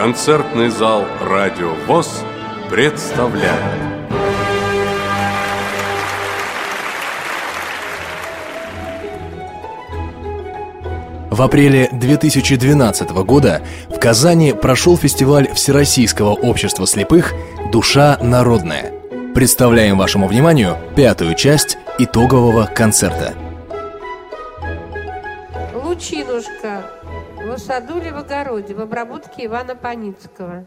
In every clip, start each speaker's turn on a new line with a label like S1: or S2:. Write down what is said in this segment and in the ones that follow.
S1: Концертный зал «Радио ВОЗ» представляет
S2: В апреле 2012 года в Казани прошел фестиваль Всероссийского общества слепых «Душа народная». Представляем вашему вниманию пятую часть итогового концерта.
S3: Лучинушка саду или в огороде в обработке Ивана Паницкого.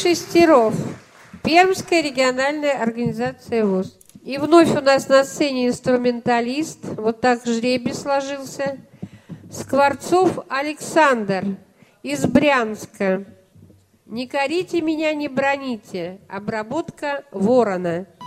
S3: Шестеров, Пермская региональная организация ВОЗ. И вновь у нас на сцене инструменталист, вот так жребий сложился, Скворцов Александр из Брянска. «Не корите меня, не броните» – обработка ворона –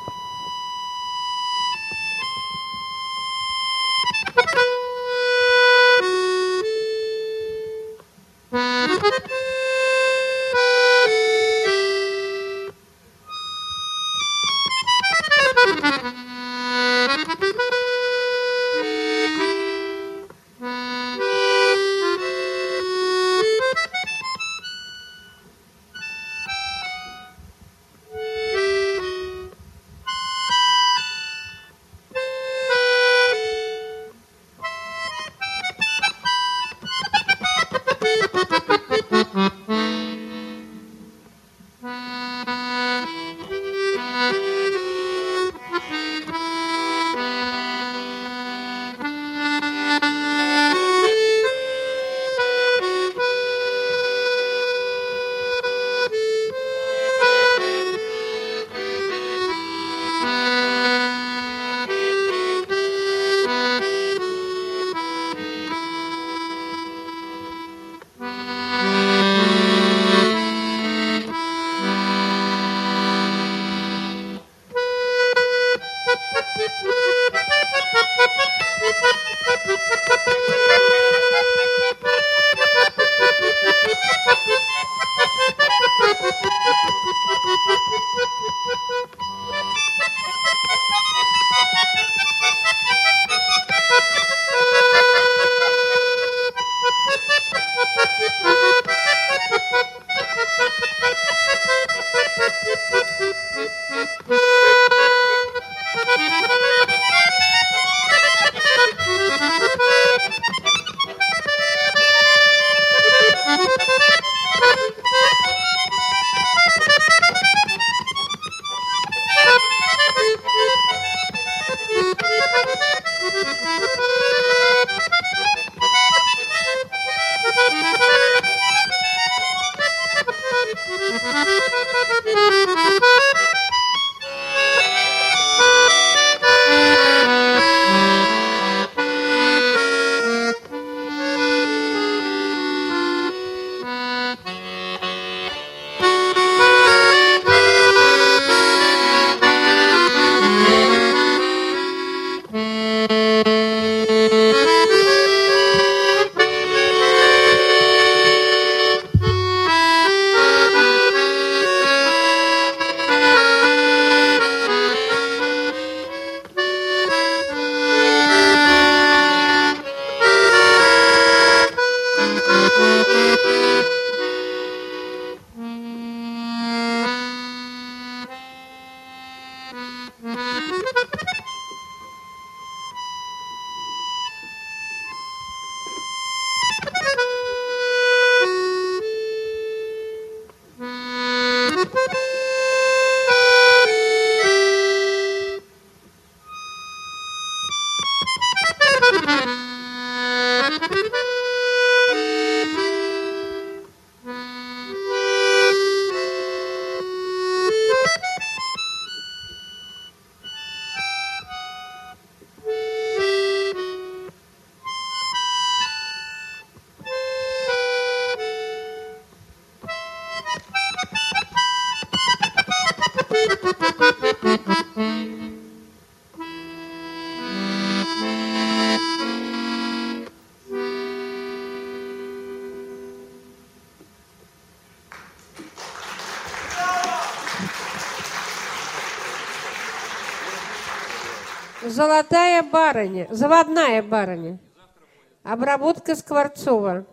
S3: Золотая барыня, заводная барыня. Обработка Скворцова.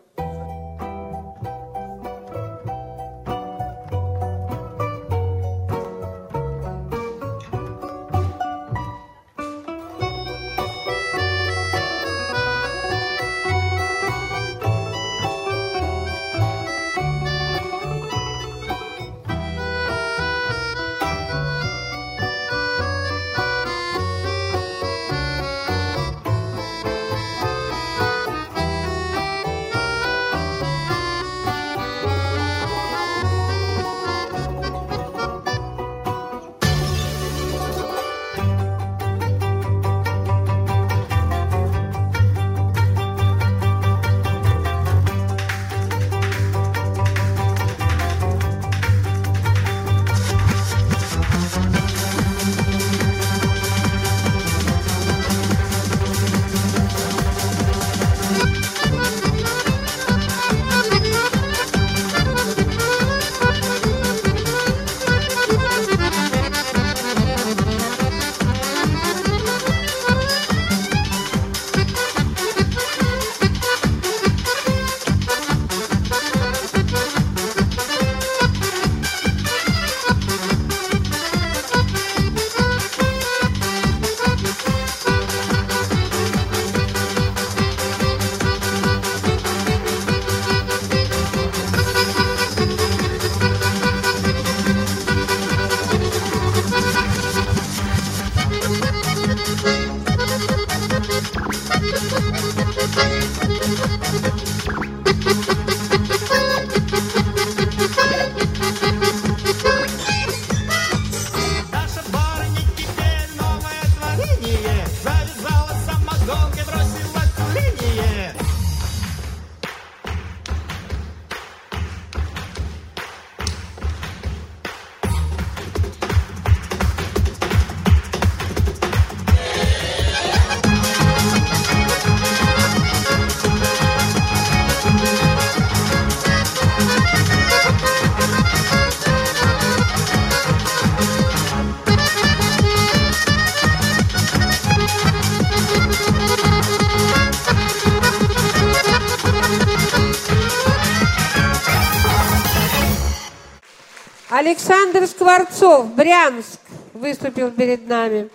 S3: Скворцов, Брянск, выступил перед нами.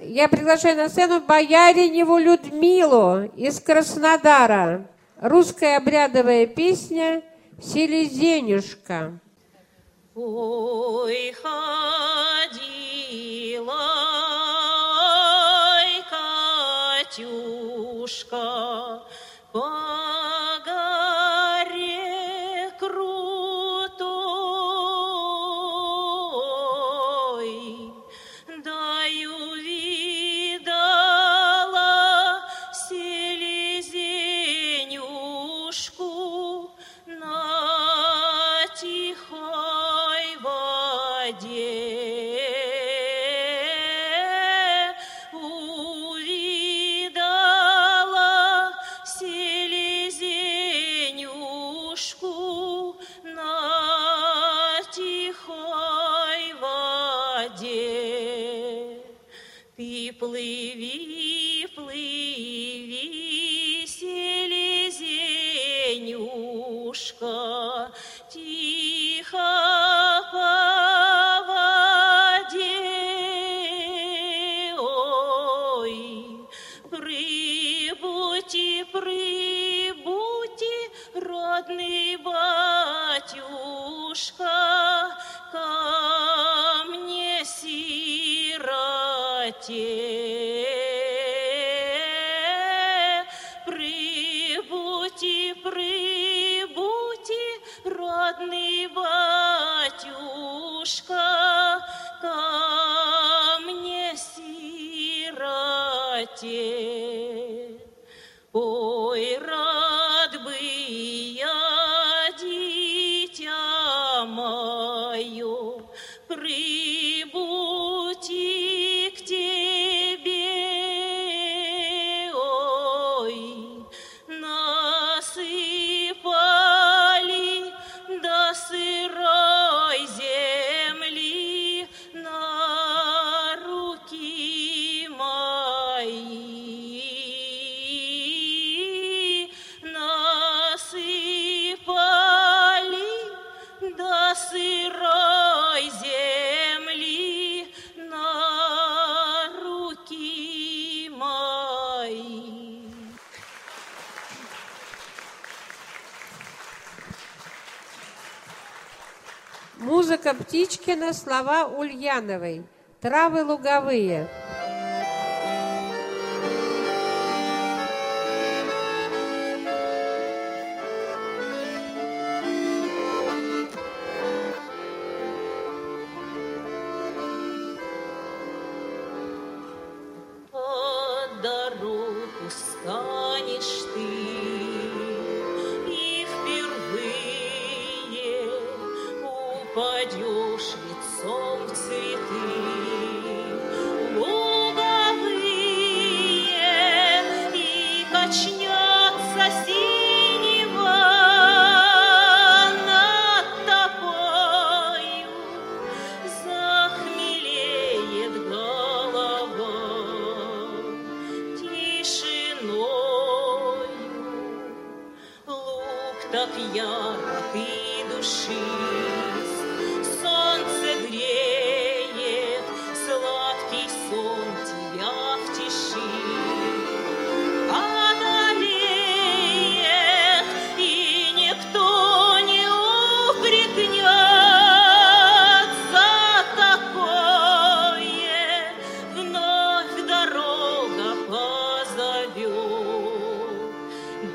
S3: Я приглашаю на сцену Бояриневу Людмилу из Краснодара. Русская обрядовая песня «Селезенюшка».
S4: Ой, ходила, ой, Катюшка, батюшка, ко мне сироте.
S3: Сказка Птичкина, слова Ульяновой. Травы луговые.
S4: Дорогу станешь ты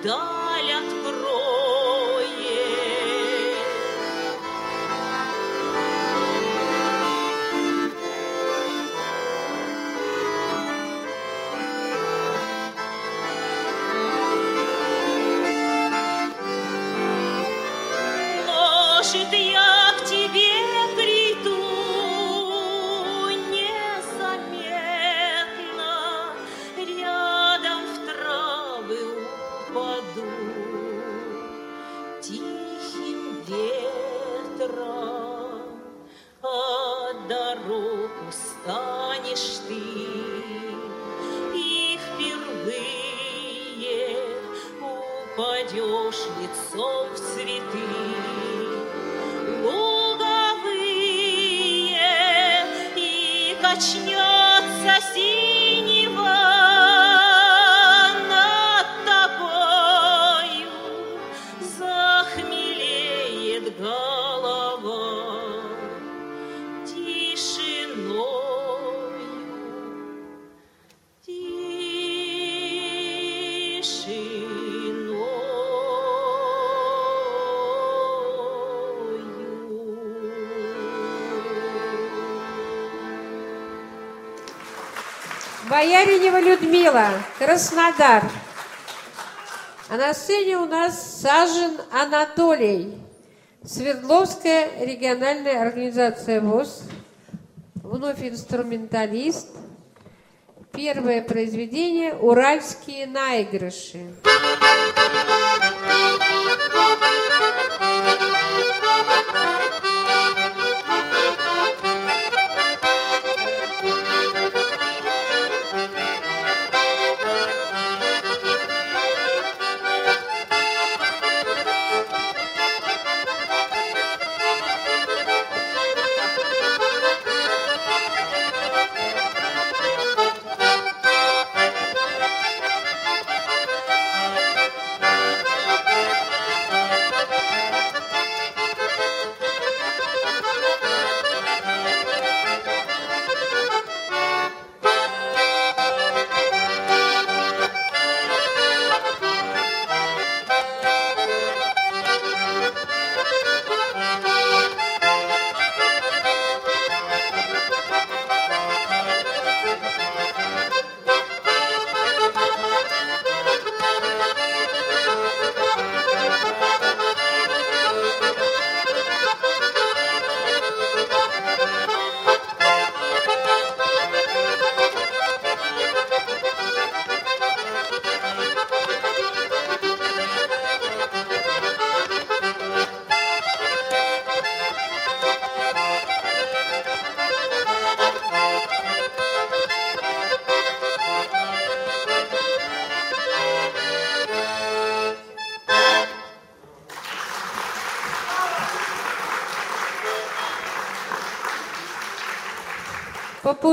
S4: Да.
S3: Бояринева Людмила, Краснодар. А на сцене у нас Сажен Анатолий, Свердловская региональная организация ВОЗ вновь инструменталист. Первое произведение «Уральские наигрыши».
S4: Thank you.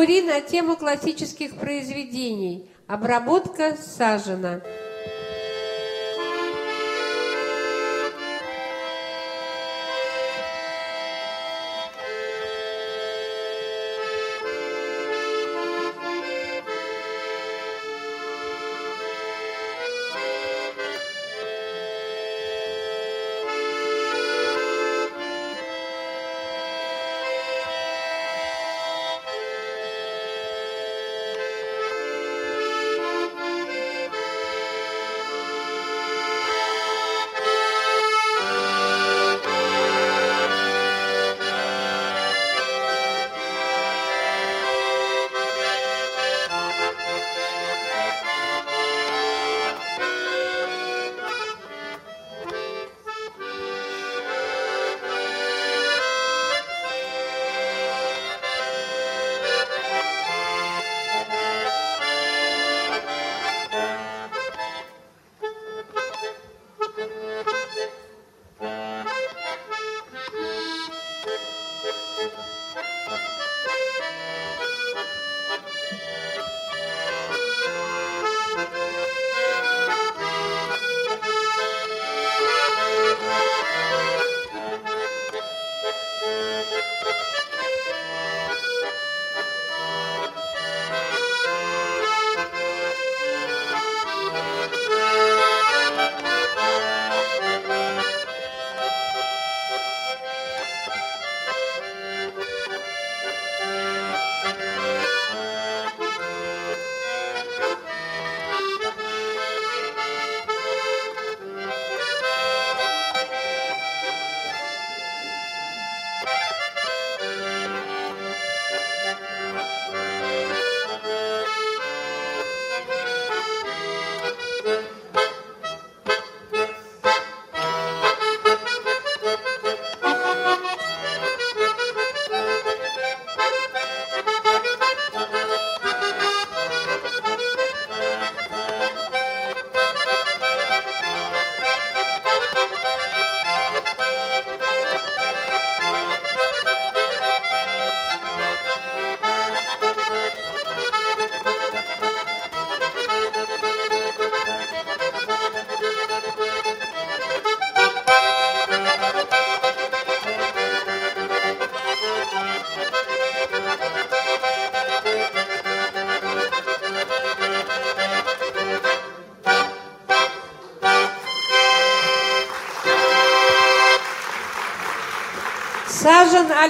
S3: Попури на тему классических произведений. Обработка сажена.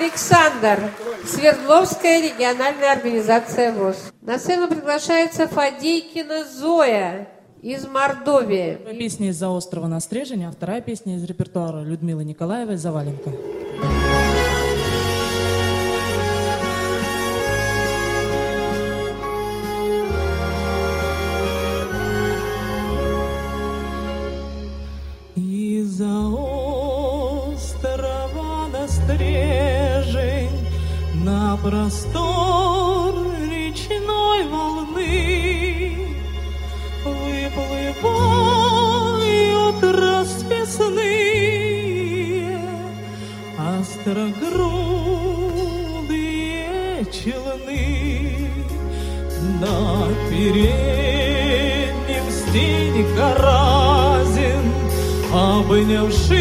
S3: Александр, Свердловская региональная организация ВОЗ. На сцену приглашается Фадейкина Зоя из Мордовии.
S4: Песня из-за острова на Стрежень, а вторая песня из репертуара Людмилы Николаевой «Заваленка». Из-за острогрудые челны на переднем стенька разин, обнявшись,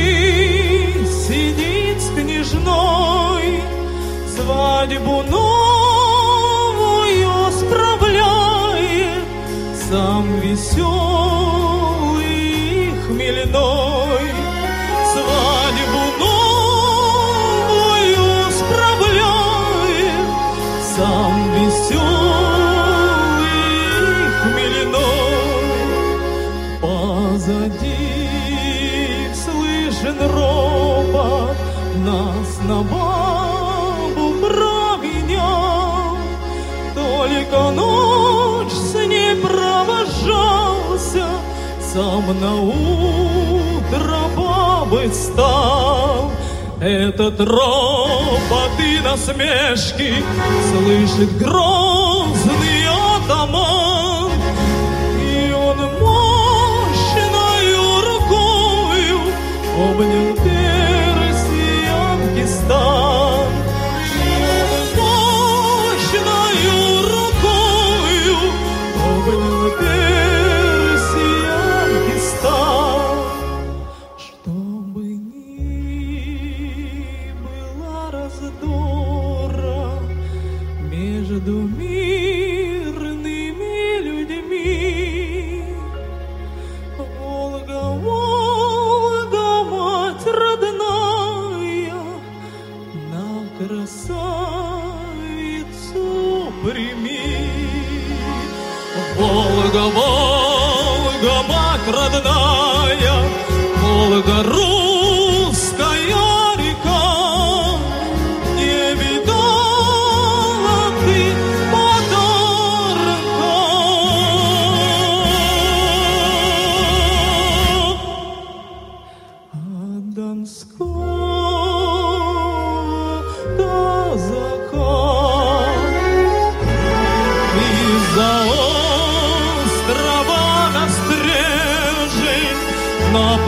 S4: сидит с княжной, свадьбу новую справляет, сам веселый сам на утро бабы стал. Этот ропот и насмешки слышит грозный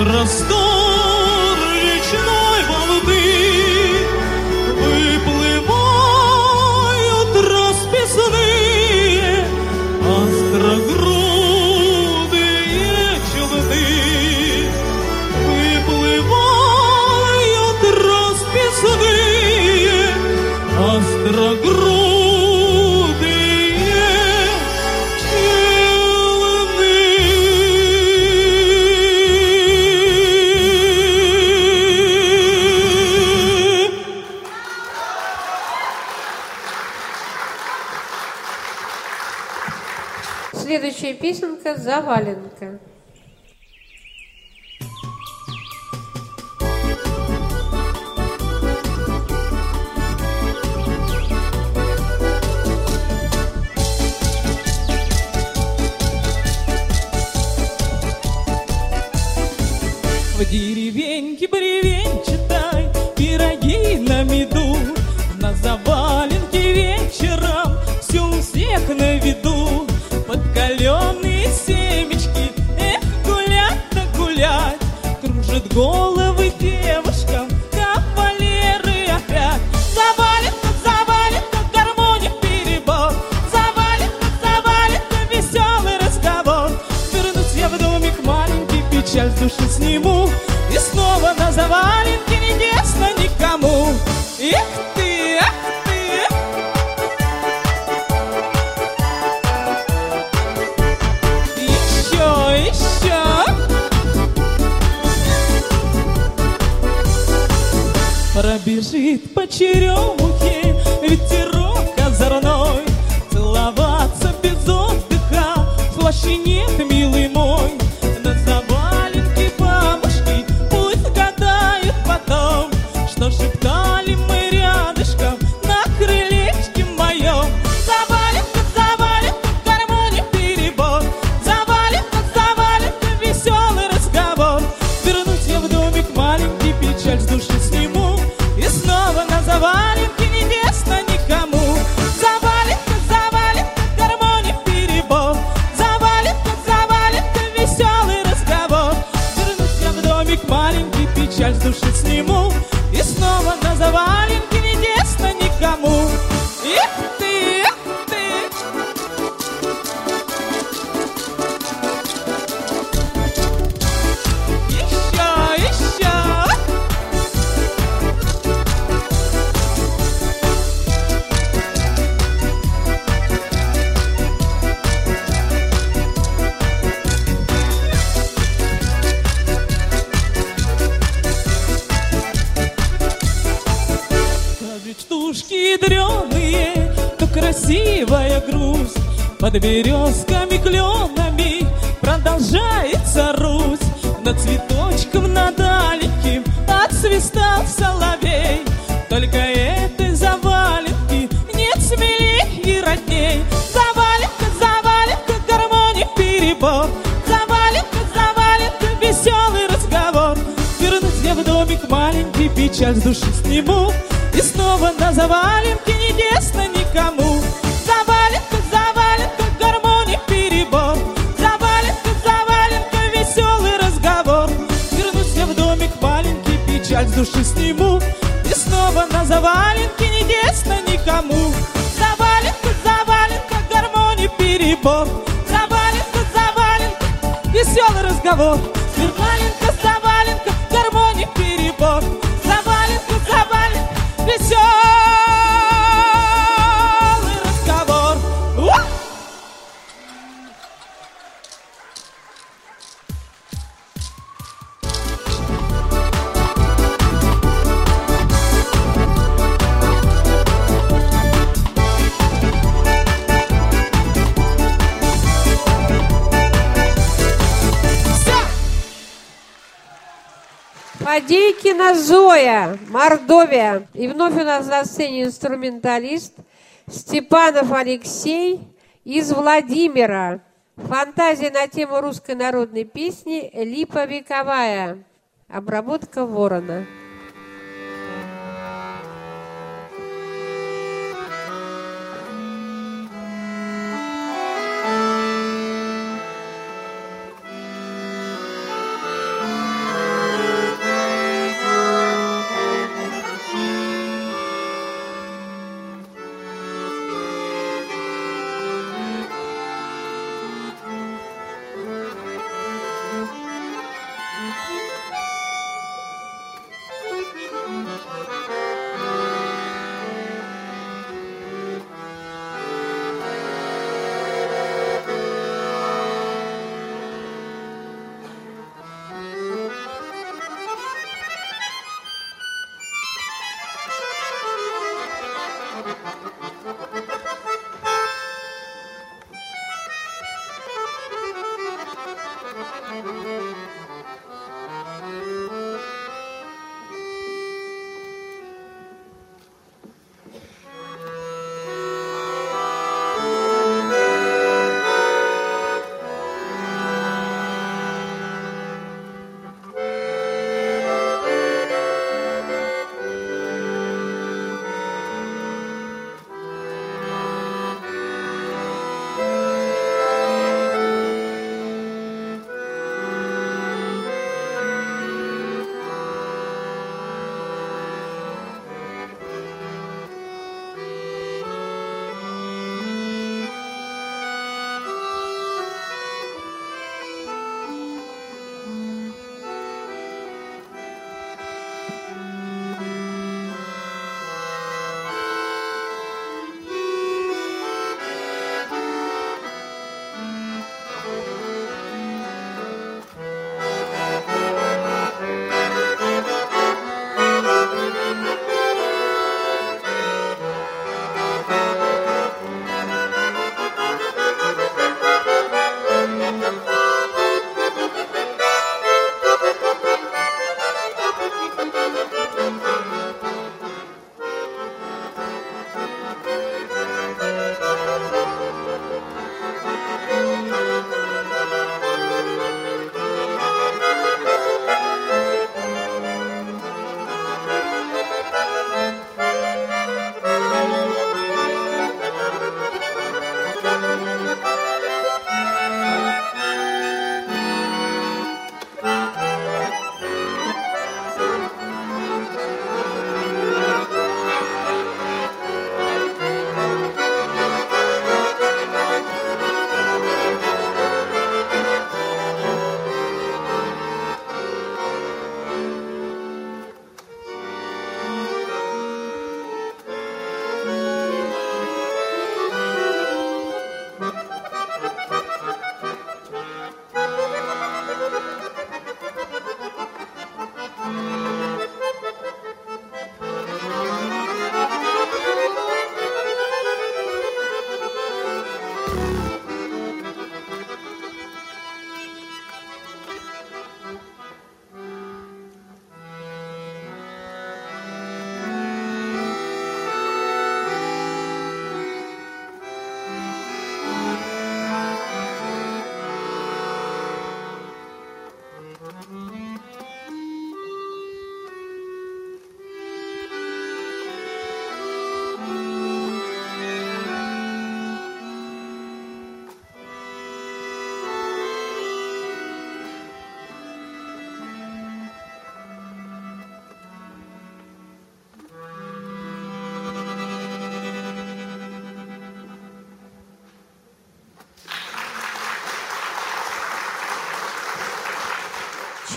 S4: простор.
S3: валенка за валенкой.
S4: В деревеньке бревенчатой пироги на меду на завал. should печаль с души сниму И снова на заваленке неясно никому Заваленка, заваленка, гармоний перебор. Заваленка, заваленка, веселый разговор. Вернусь я в домик маленький, печаль с души сниму И снова на заваленке неясно никому Заваленка, заваленка, гармоний перебор. Заваленка, заваленка, веселый разговор.
S3: Фадейкина Зоя, Мордовия. И вновь у нас на сцене инструменталист Степанов Алексей из Владимира. Фантазия на тему русской народной песни «Липа вековая». Обработка ворона.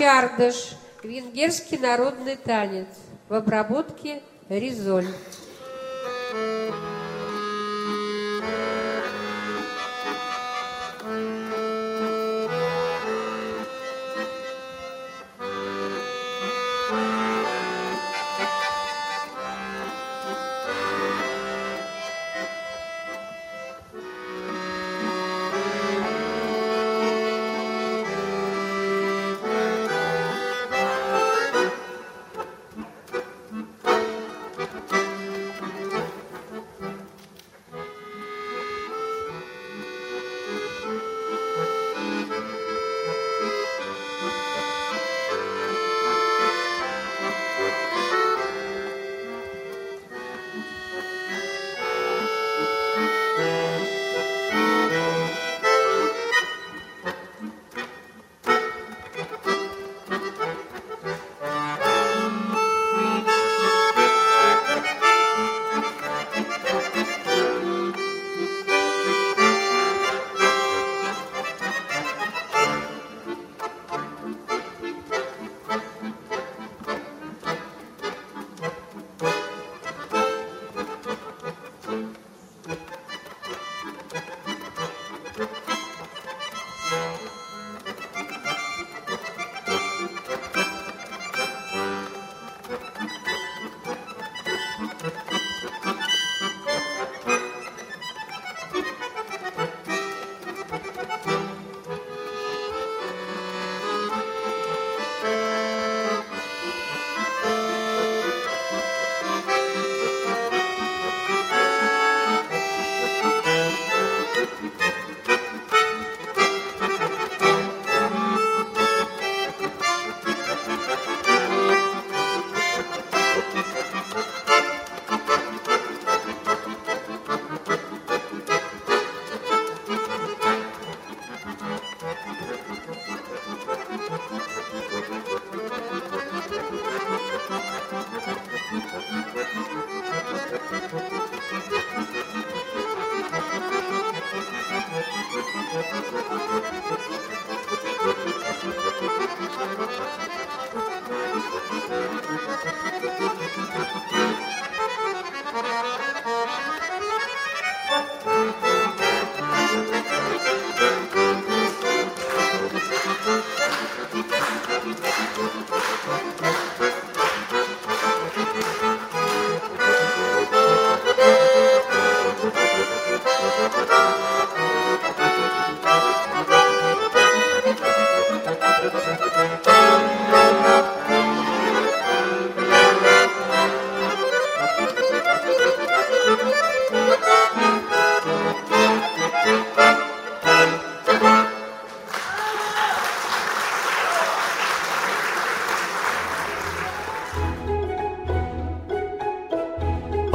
S3: Чардыш, венгерский народный танец в обработке Ризоль.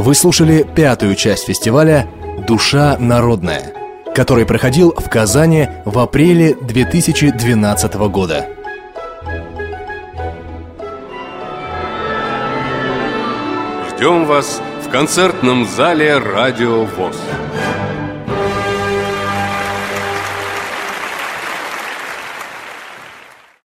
S2: Вы слушали пятую часть фестиваля «Душа народная», который проходил в Казани в апреле 2012 года.
S1: Ждем вас в концертном зале «Радио ВОЗ».